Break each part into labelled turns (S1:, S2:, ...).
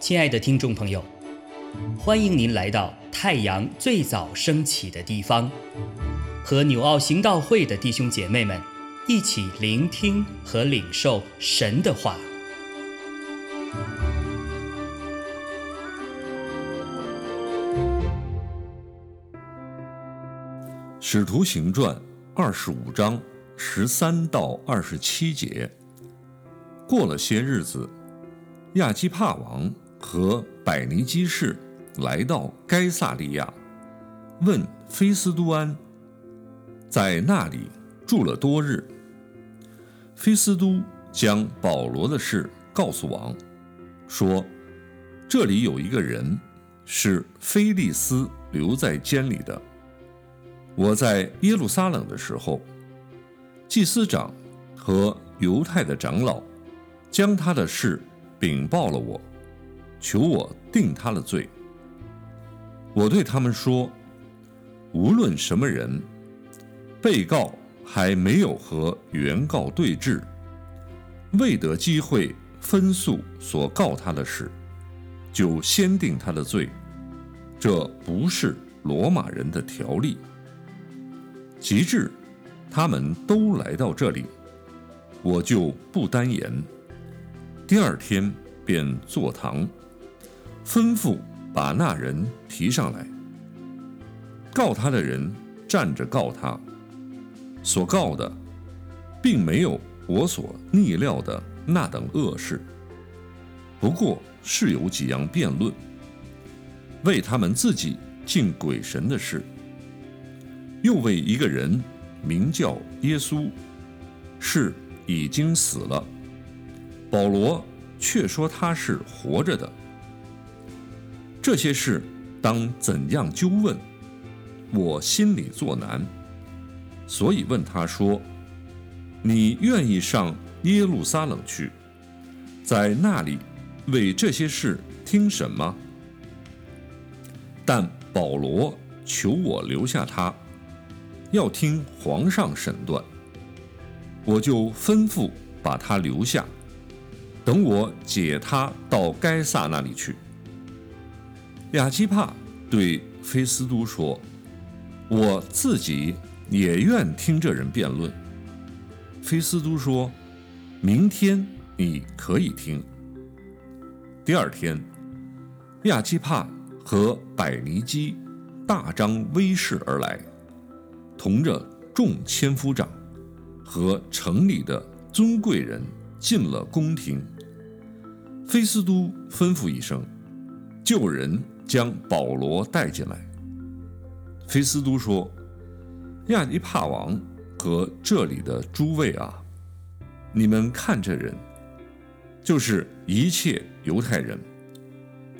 S1: 亲爱的听众朋友，欢迎您来到太阳最早升起的地方，和纽奥行道会的弟兄姐妹们一起聆听和领受神的话。
S2: 使徒行传二十五章十三到二十七节。过了些日子，亚基帕王。和百尼基士来到该萨利亚，问菲斯都安，在那里住了多日。菲斯都将保罗的事告诉王，说：“这里有一个人是菲利斯留在监里的。我在耶路撒冷的时候，祭司长和犹太的长老将他的事禀报了我。”求我定他的罪。我对他们说：无论什么人，被告还没有和原告对质，未得机会分诉所告他的事，就先定他的罪，这不是罗马人的条例。及至他们都来到这里，我就不单言。第二天便坐堂。吩咐把那人提上来。告他的人站着告他，所告的，并没有我所逆料的那等恶事，不过是有几样辩论，为他们自己敬鬼神的事，又为一个人名叫耶稣，是已经死了，保罗却说他是活着的。这些事当怎样纠问？我心里作难，所以问他说：“你愿意上耶路撒冷去，在那里为这些事听审吗？”但保罗求我留下他，要听皇上审断。我就吩咐把他留下，等我解他到该萨那里去。亚基帕对菲斯都说：“我自己也愿听这人辩论。”菲斯都说：“明天你可以听。”第二天，亚基帕和百尼基大张威势而来，同着众千夫长和城里的尊贵人进了宫廷。菲斯都吩咐一声，救人。将保罗带进来。菲斯都说：“亚尼帕王和这里的诸位啊，你们看这人，就是一切犹太人，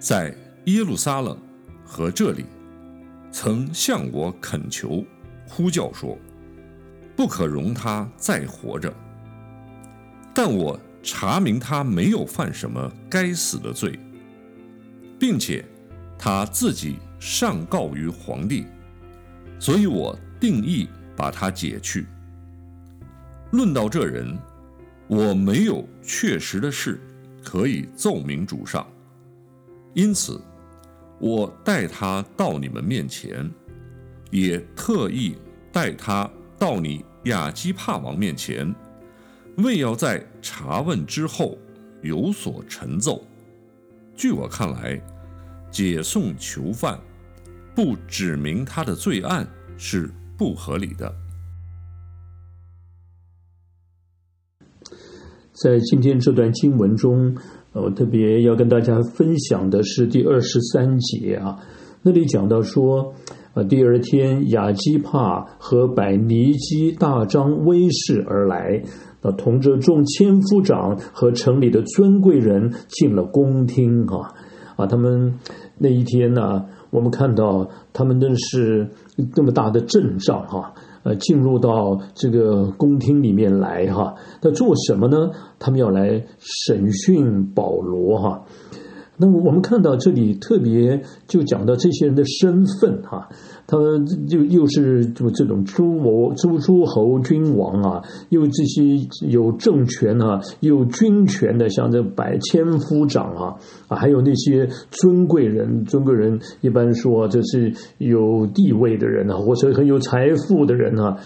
S2: 在耶路撒冷和这里，曾向我恳求、呼叫说，不可容他再活着。但我查明他没有犯什么该死的罪，并且。”他自己上告于皇帝，所以我定义把他解去。论到这人，我没有确实的事可以奏明主上，因此我带他到你们面前，也特意带他到你亚基帕王面前，为要在查问之后有所陈奏。据我看来。解送囚犯，不指明他的罪案是不合理的。
S3: 在今天这段经文中，我特别要跟大家分享的是第二十三节啊，那里讲到说，啊，第二天亚基帕和百尼基大张威势而来，那同着众千夫长和城里的尊贵人进了宫厅啊，啊，他们。那一天呢，我们看到他们那是那么大的阵仗哈，呃，进入到这个宫厅里面来哈，那做什么呢？他们要来审讯保罗哈。那么我们看到这里特别就讲到这些人的身份哈，他们又又是就这种诸侯、诸诸侯君王啊，又这些有政权啊、有军权的，像这百千夫长啊啊，还有那些尊贵人，尊贵人一般说这是有地位的人啊，或者很有财富的人啊，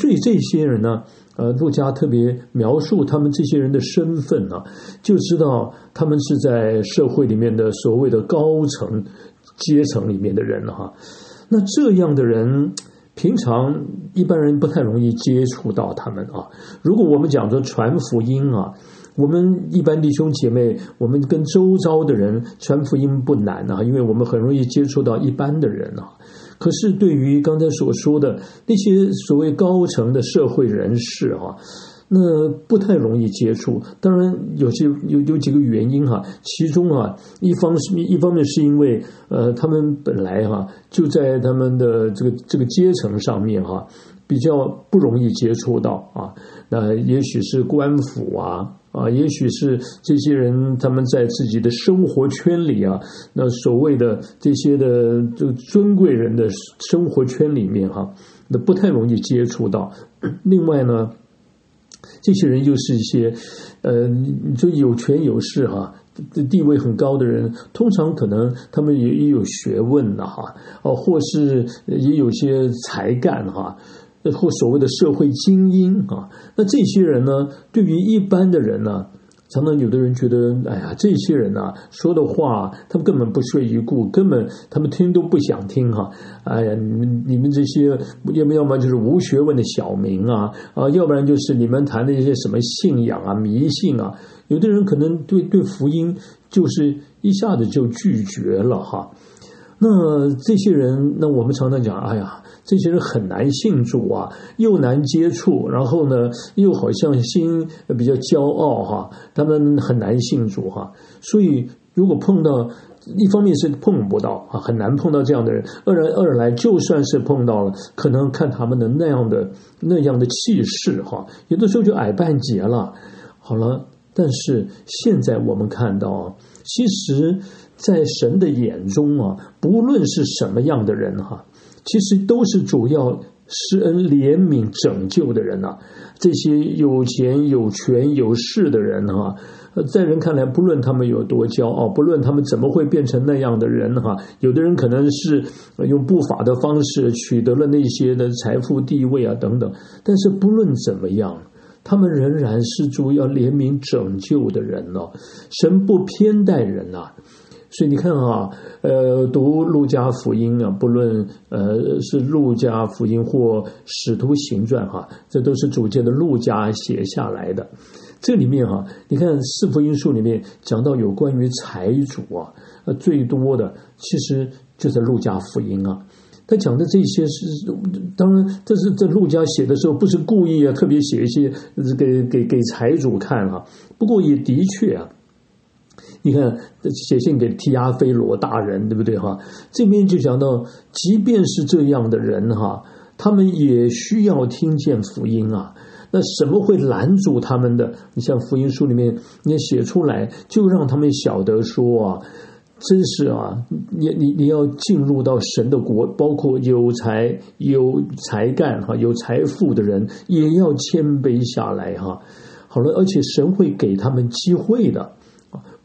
S3: 所以这些人呢。呃，陆家特别描述他们这些人的身份啊，就知道他们是在社会里面的所谓的高层阶层里面的人哈。那这样的人，平常一般人不太容易接触到他们啊。如果我们讲说传福音啊，我们一般弟兄姐妹，我们跟周遭的人传福音不难啊，因为我们很容易接触到一般的人啊。可是，对于刚才所说的那些所谓高层的社会人士啊，那不太容易接触。当然，有些有有几个原因哈，其中啊，一方是一方面是因为呃，他们本来哈就在他们的这个这个阶层上面哈，比较不容易接触到啊。那也许是官府啊。啊，也许是这些人他们在自己的生活圈里啊，那所谓的这些的这个尊贵人的生活圈里面哈，那不太容易接触到。另外呢，这些人就是一些呃，就有权有势哈，地位很高的人，通常可能他们也也有学问的哈，哦，或是也有些才干哈。或所谓的社会精英啊，那这些人呢，对于一般的人呢，常常有的人觉得，哎呀，这些人啊说的话，他们根本不屑一顾，根本他们听都不想听哈。哎呀，你们你们这些要么要么就是无学问的小民啊啊，要不然就是你们谈的一些什么信仰啊、迷信啊，有的人可能对对福音就是一下子就拒绝了哈。那这些人，那我们常常讲，哎呀。这些人很难信主啊，又难接触，然后呢，又好像心比较骄傲哈，他们很难信主哈。所以，如果碰到，一方面是碰不到啊，很难碰到这样的人；二来二来，就算是碰到了，可能看他们的那样的那样的气势哈，有的时候就矮半截了。好了，但是现在我们看到啊，其实，在神的眼中啊，不论是什么样的人哈。其实都是主要施恩怜悯拯救的人呐，这些有钱有权有势的人哈，在人看来，不论他们有多骄傲，不论他们怎么会变成那样的人哈，有的人可能是用不法的方式取得了那些的财富地位啊等等，但是不论怎么样，他们仍然是主要怜悯拯救的人哦，神不偏待人呐。所以你看啊，呃，读路加福音啊，不论呃是路加福音或使徒行传哈，这都是主界的路加写下来的。这里面哈，你看四福音书里面讲到有关于财主啊，呃，最多的其实就在路加福音啊。他讲的这些是，当然这是在路加写的时候不是故意啊，特别写一些给给给财主看哈。不过也的确啊。你看，写信给提亚菲罗大人，对不对哈？这边就讲到，即便是这样的人哈，他们也需要听见福音啊。那什么会拦阻他们的？你像福音书里面，你写出来，就让他们晓得说啊，真是啊，你你你要进入到神的国，包括有才有才干哈，有财富的人也要谦卑下来哈。好了，而且神会给他们机会的。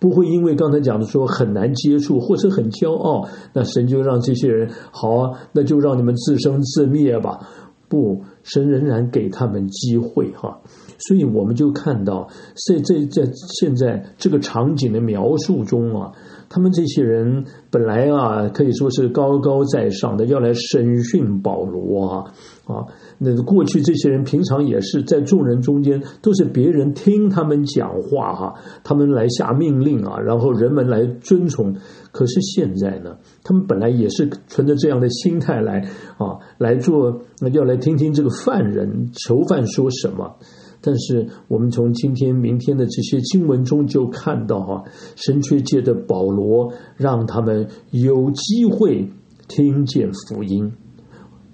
S3: 不会因为刚才讲的说很难接触或者很骄傲，那神就让这些人好啊，那就让你们自生自灭吧。不，神仍然给他们机会哈。所以我们就看到在在在现在这个场景的描述中啊，他们这些人本来啊可以说是高高在上的，要来审讯保罗啊啊。那过去这些人平常也是在众人中间，都是别人听他们讲话哈，他们来下命令啊，然后人们来遵从。可是现在呢，他们本来也是存着这样的心态来啊，来做那要来听听这个犯人囚犯说什么。但是我们从今天、明天的这些经文中就看到哈，神却借着保罗让他们有机会听见福音。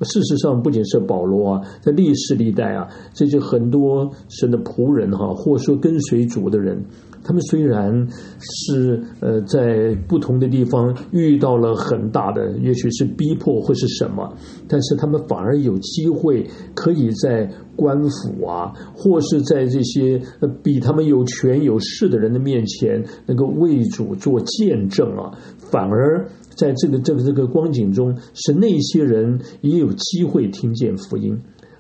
S3: 事实上，不仅是保罗啊，在历史历代啊，这就很多神的仆人哈，或说跟随主的人，他们虽然是呃在不同的地方遇到了很大的，也许是逼迫或是什么，但是他们反而有机会可以在官府啊，或是在这些呃比他们有权有势的人的面前，能够为主做见证啊，反而在这个这个这个光景中，使那些人也有机会听见福音。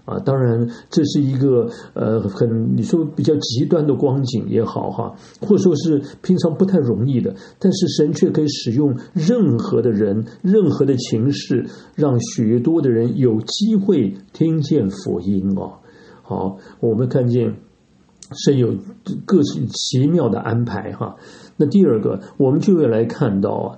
S3: 啊，当然，这是一个呃很你说比较极端的光景也好哈，或者说是平常不太容易的，但是神却可以使用任何的人、任何的情势，让许多的人有机会听见福音哦。好，我们看见神有各种奇妙的安排哈。那第二个，我们就要来看到啊，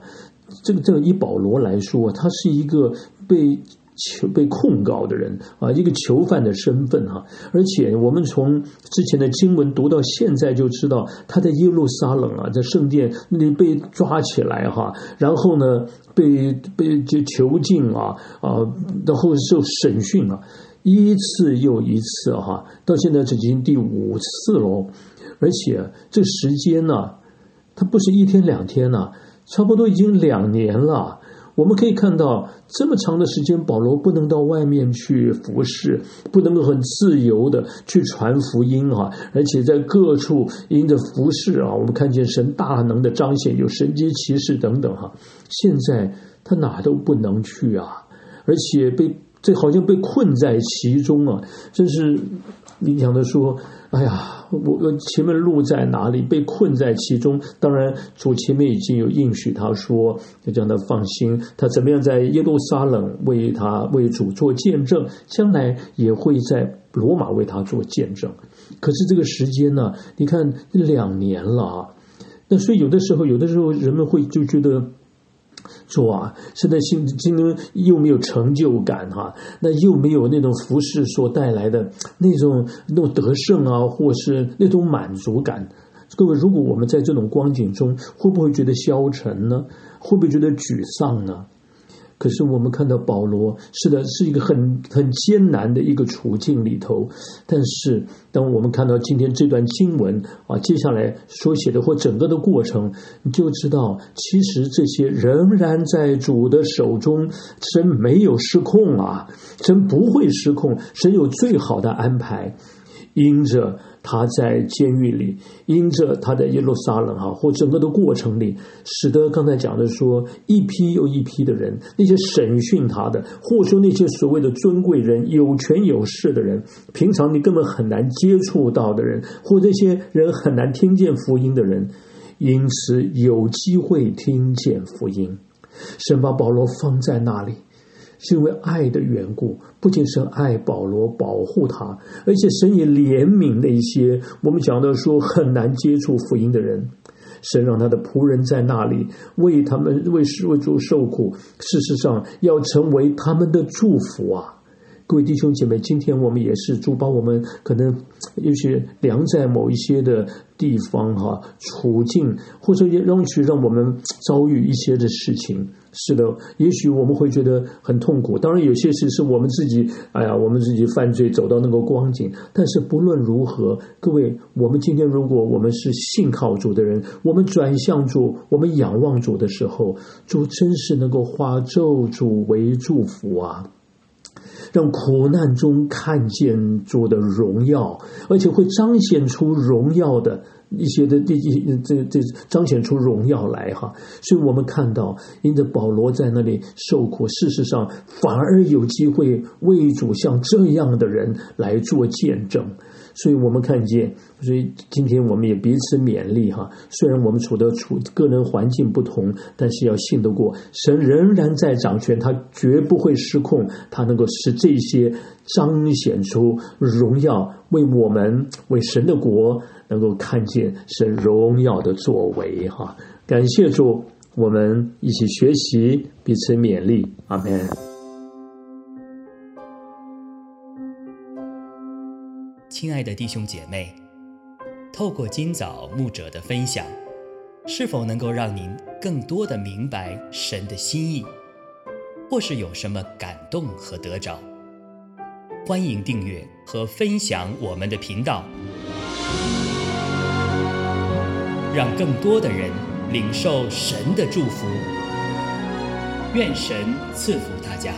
S3: 这个这个以保罗来说，他是一个被。求被控告的人啊，一个囚犯的身份哈，而且我们从之前的经文读到现在就知道，他在耶路撒冷啊，在圣殿那里被抓起来哈，然后呢被被就囚禁啊啊，然后受审讯啊，一次又一次哈，到现在这已经第五次喽，而且这时间呢，他不是一天两天呐，差不多已经两年了。我们可以看到，这么长的时间，保罗不能到外面去服侍，不能够很自由的去传福音啊！而且在各处因着服侍啊，我们看见神大能的彰显，有神机骑士等等哈。现在他哪都不能去啊，而且被这好像被困在其中啊，真是你想的说。哎呀，我我前面路在哪里？被困在其中。当然，主前面已经有应许，他说要叫他放心，他怎么样在耶路撒冷为他为主做见证，将来也会在罗马为他做见证。可是这个时间呢？你看两年了啊。那所以有的时候，有的时候人们会就觉得。说啊，现在心今天又没有成就感哈，那又没有那种服饰所带来的那种那种得胜啊，或是那种满足感。各位，如果我们在这种光景中，会不会觉得消沉呢？会不会觉得沮丧呢？可是我们看到保罗是的，是一个很很艰难的一个处境里头。但是，当我们看到今天这段经文啊，接下来所写的或整个的过程，你就知道，其实这些仍然在主的手中，神没有失控啊，神不会失控，神有最好的安排，因着。他在监狱里，因着他在耶路撒冷哈，或整个的过程里，使得刚才讲的说，一批又一批的人，那些审讯他的，或说那些所谓的尊贵人、有权有势的人，平常你根本很难接触到的人，或这些人很难听见福音的人，因此有机会听见福音。神把保罗放在那里。是因为爱的缘故，不仅是爱保罗保护他，而且神也怜悯那些我们讲的说很难接触福音的人。神让他的仆人在那里为他们为为主受苦，事实上要成为他们的祝福啊！各位弟兄姐妹，今天我们也是主把我们可能有些量在某一些的地方哈处境，或者也容许让我们遭遇一些的事情。是的，也许我们会觉得很痛苦。当然，有些事是我们自己，哎呀，我们自己犯罪走到那个光景。但是不论如何，各位，我们今天如果我们是信靠主的人，我们转向主，我们仰望主的时候，主真是能够化咒诅为祝福啊！让苦难中看见主的荣耀，而且会彰显出荣耀的。一些的这这这彰显出荣耀来哈，所以我们看到，因着保罗在那里受苦，事实上反而有机会为主像这样的人来做见证。所以我们看见，所以今天我们也彼此勉励哈。虽然我们处的处个人环境不同，但是要信得过神仍然在掌权，他绝不会失控，他能够使这些彰显出荣耀，为我们为神的国。能够看见神荣耀的作为，哈！感谢主，我们一起学习，彼此勉励，阿门。
S1: 亲爱的弟兄姐妹，透过今早牧者的分享，是否能够让您更多的明白神的心意，或是有什么感动和得着？欢迎订阅和分享我们的频道。让更多的人领受神的祝福。愿神赐福大家。